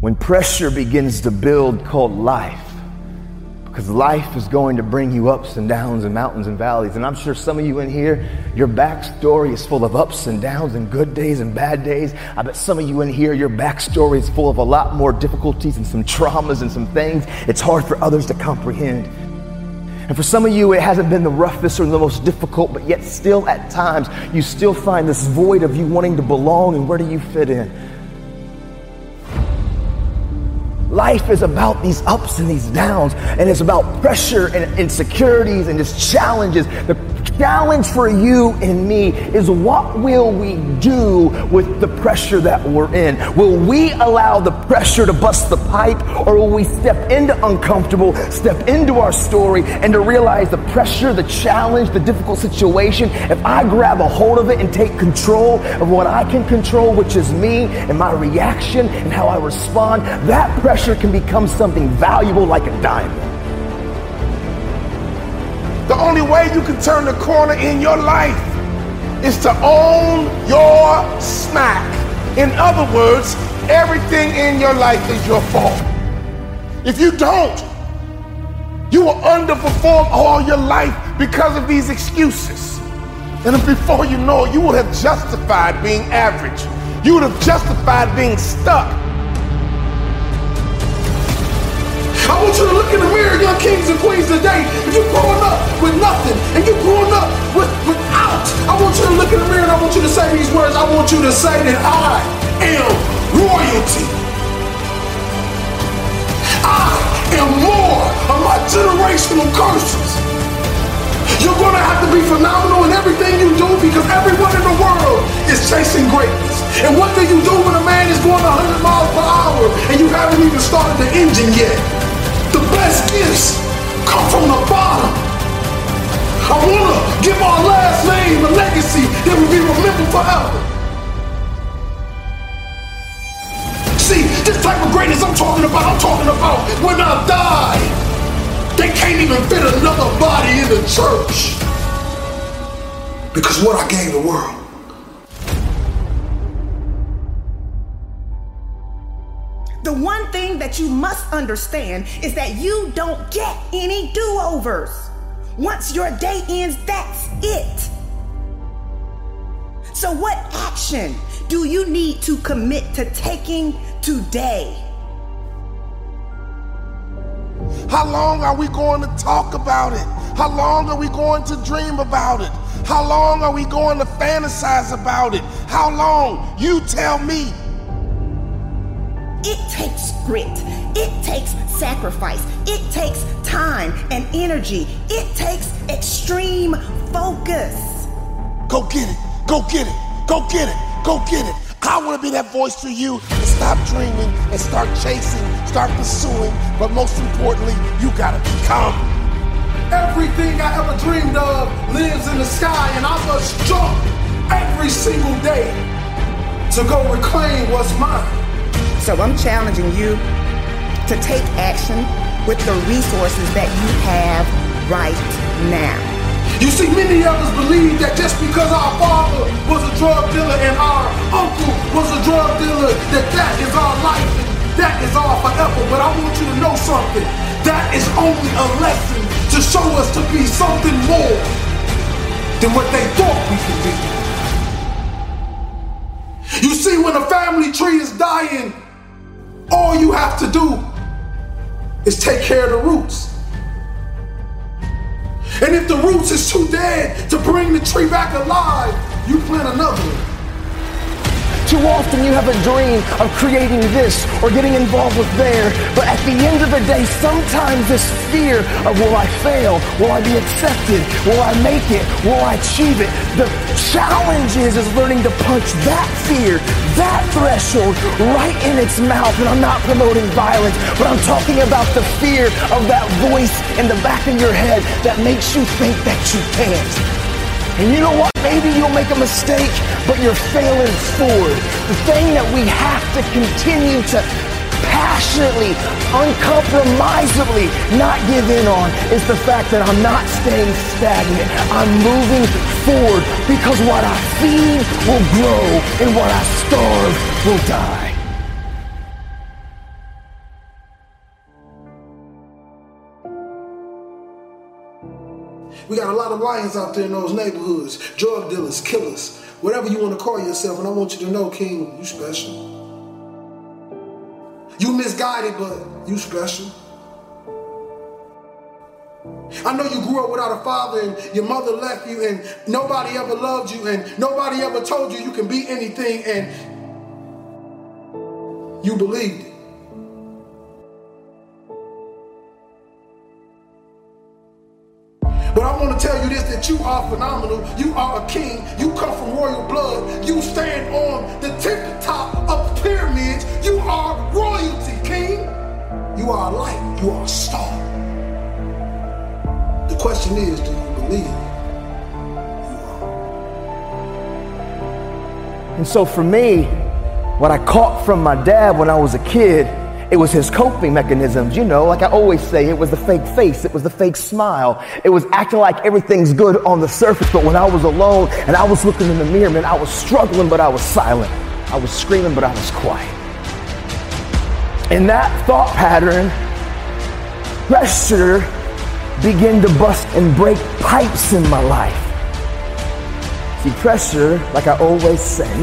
when pressure begins to build called life. Because life is going to bring you ups and downs and mountains and valleys. And I'm sure some of you in here, your backstory is full of ups and downs and good days and bad days. I bet some of you in here, your backstory is full of a lot more difficulties and some traumas and some things it's hard for others to comprehend. And for some of you, it hasn't been the roughest or the most difficult, but yet still at times, you still find this void of you wanting to belong and where do you fit in? Life is about these ups and these downs, and it's about pressure and insecurities and just challenges. The challenge for you and me is what will we do with the pressure that we're in? Will we allow the pressure to bust the pipe, or will we step into uncomfortable, step into our story, and to realize the pressure, the challenge, the difficult situation? If I grab a hold of it and take control of what I can control, which is me and my reaction and how I respond, that pressure can become something valuable like a diamond. Only way you can turn the corner in your life is to own your smack. In other words, everything in your life is your fault. If you don't, you will underperform all your life because of these excuses. And before you know it, you would have justified being average. You would have justified being stuck. I want you to look in the mirror, young kings and queens today. If you're growing up with nothing and you're growing up with, without, I want you to look in the mirror and I want you to say these words. I want you to say that I am royalty. I am more of my generational curses. You're going to have to be phenomenal in everything you do because everyone in the world is chasing greatness. And what do you do when a man is going 100 miles per hour and you haven't even started the engine yet? From the bottom. I want to give our last name a legacy that will be remembered forever. See, this type of greatness I'm talking about, I'm talking about when I die. They can't even fit another body in the church. Because what I gave the world. Thing that you must understand is that you don't get any do overs. Once your day ends, that's it. So, what action do you need to commit to taking today? How long are we going to talk about it? How long are we going to dream about it? How long are we going to fantasize about it? How long? You tell me. It takes grit. It takes sacrifice. It takes time and energy. It takes extreme focus. Go get it. Go get it. Go get it. Go get it. I want to be that voice to you and stop dreaming and start chasing, start pursuing. But most importantly, you got to become. Everything I ever dreamed of lives in the sky, and I must jump every every single day to go reclaim what's mine. So I'm challenging you to take action with the resources that you have right now. You see, many of us believe that just because our father was a drug dealer and our uncle was a drug dealer, that that is our life and that is our forever. But I want you to know something. That is only a lesson to show us to be something more than what they thought we could be. You see, when a family tree is dying, all you have to do is take care of the roots. And if the roots is too dead to bring the tree back alive, you plant another one. Too often you have a dream of creating this or getting involved with there, but at the end of the day, sometimes this fear of will I fail? Will I be accepted? Will I make it? Will I achieve it? The challenge is, is learning to punch that fear, that threshold right in its mouth. And I'm not promoting violence, but I'm talking about the fear of that voice in the back of your head that makes you think that you can't. And you know what? Maybe you'll make a mistake, but you're failing forward. The thing that we have to continue to passionately, uncompromisably not give in on is the fact that I'm not staying stagnant. I'm moving forward because what I feed will grow and what I starve will die. We got a lot of lions out there in those neighborhoods, drug dealers, killers, whatever you want to call yourself. And I want you to know, King, you special. You misguided, but you special. I know you grew up without a father and your mother left you and nobody ever loved you and nobody ever told you you can be anything and you believed it. Phenomenal. You are a king. You come from royal blood. You stand on the tip top of pyramids. You are royalty, king. You are a light. You are a star. The question is do you believe you are? And so for me, what I caught from my dad when I was a kid it was his coping mechanisms, you know, like I always say, it was the fake face, it was the fake smile. It was acting like everything's good on the surface, but when I was alone and I was looking in the mirror, man, I was struggling, but I was silent. I was screaming, but I was quiet. And that thought pattern, pressure began to bust and break pipes in my life. See, pressure, like I always say,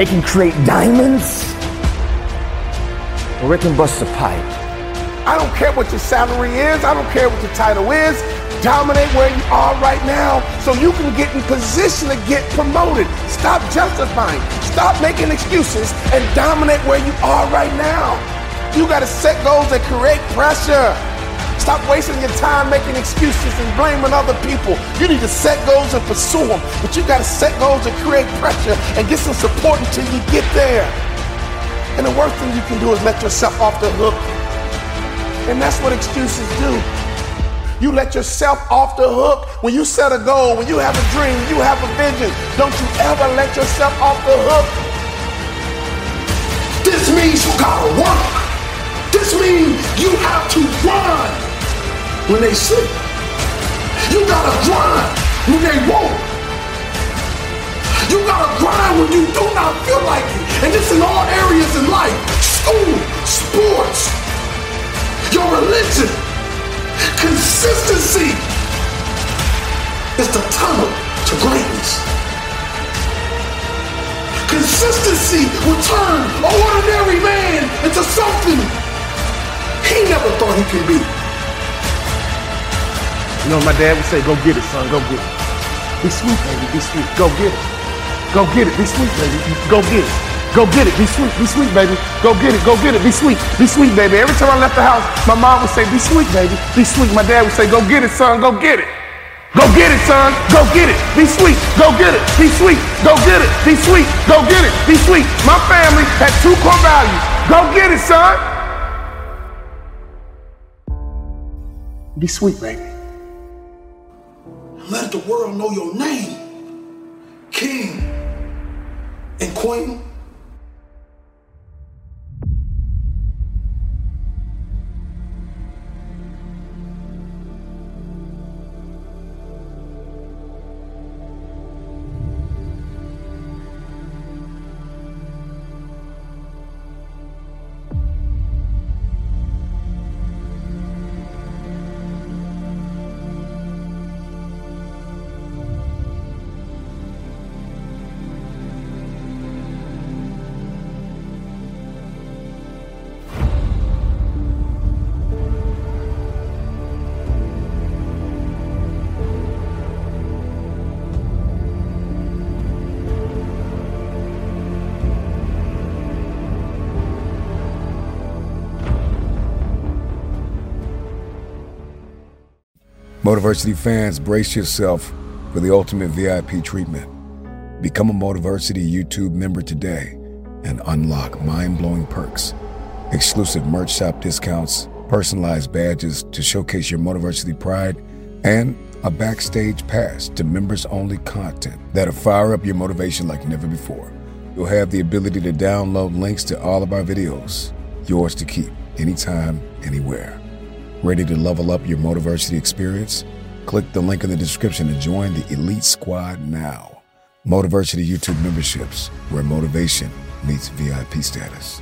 it can create diamonds it can bust a pipe. I don't care what your salary is. I don't care what your title is. Dominate where you are right now so you can get in position to get promoted. Stop justifying. Stop making excuses and dominate where you are right now. You got to set goals that create pressure. Stop wasting your time making excuses and blaming other people. You need to set goals and pursue them. But you got to set goals and create pressure and get some support until you get there. And the worst thing you can do is let yourself off the hook. And that's what excuses do. You let yourself off the hook when you set a goal, when you have a dream, you have a vision. Don't you ever let yourself off the hook. This means you gotta work. This means you have to grind when they sleep. You gotta grind when they won't. You gotta grind when you do not feel like it. And this in all areas in he be. You know, my dad would say, go get it, son, go get it. Be sweet, baby, be sweet, go get it. Go get it. Be sweet, baby. Go get it. Go get it. Be sweet. Be sweet, baby. Go get it. Go get it. Be sweet. Be sweet, baby. Every time I left the house, my mom would say, Be sweet, baby. Be sweet. My dad would say, Go get it, son. Go get it. Go get it, son. Go get it. Be sweet. Go get it. Be sweet. Go get it. Be sweet. Go get it. Be sweet. My family had two core values. Go get it, son. Be sweet, baby. Let the world know your name. king and queen. Motiversity fans, brace yourself for the ultimate VIP treatment. Become a Motiversity YouTube member today and unlock mind blowing perks, exclusive merch shop discounts, personalized badges to showcase your Motiversity pride, and a backstage pass to members only content that'll fire up your motivation like never before. You'll have the ability to download links to all of our videos, yours to keep anytime, anywhere. Ready to level up your Motiversity experience? Click the link in the description to join the Elite Squad now. Motiversity YouTube memberships, where motivation meets VIP status.